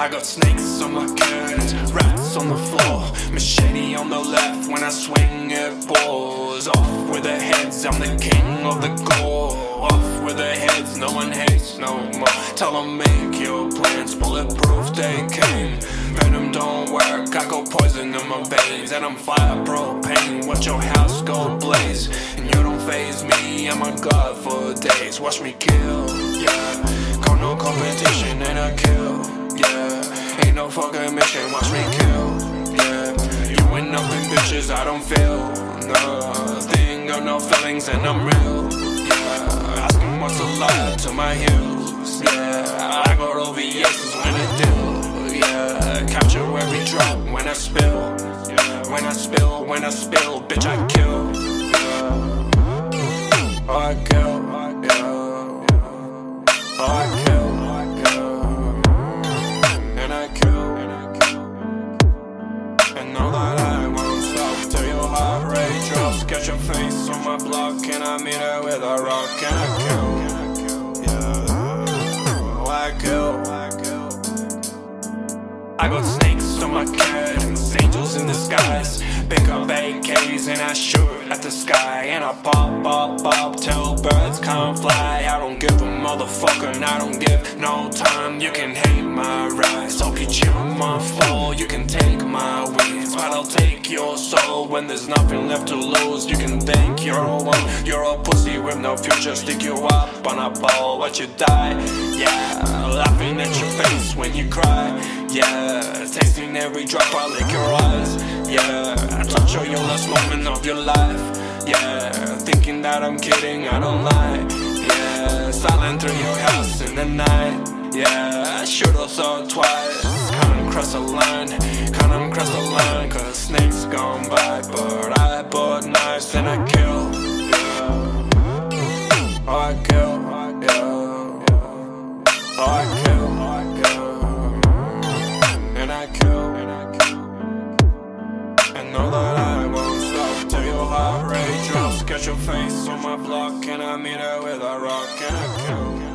I got snakes on my curtains, rats on the floor, machete on the left when I swing it balls. Off with the heads, I'm the king of the gore. Off with the heads, no one hates no more. Tell them make your plans, bulletproof they came. Venom don't work, I go poison in my veins, and I'm fire propane. Watch your house go blaze, and you don't phase me. I'm a god for days. Watch me kill, yeah. Call no competition and I kill Ain't mission, watch me kill, yeah. You ain't nothing, bitches, I don't feel nothing. Got no feelings and I'm real, yeah. Asking what's a to my heels, yeah. I got OVS's when I do, yeah. Capture every drop when I spill, yeah. When I spill, when I spill, bitch, I kill, yeah. I kill, Get your face on my block, and I meet her with a rock, and I kill. Yeah, oh, I kill. I got snakes on my curtains, angels in disguise. Pick up AKs and I shoot the sky. And I pop, pop, pop till birds can't fly. I don't give a motherfucker, and I don't give no time. You can hate my rise, beat you my fall. You can take my wings, but I'll take your soul. When there's nothing left to lose, you can think you're one. You're a pussy with no future, stick you up on a ball, watch you die. Yeah, laughing at your face when you cry. Yeah, tasting every drop, I lick your eyes. Yeah, I touch on your last moment of your life. Yeah, thinking that I'm kidding, I don't lie. Yeah, silent through your house in the night. Yeah, I should've thought twice. Can't cross the line, can't cross the line, cause snakes gone by. But I bought knives and I Your face on my block, and I meet her with a rock, and I kill.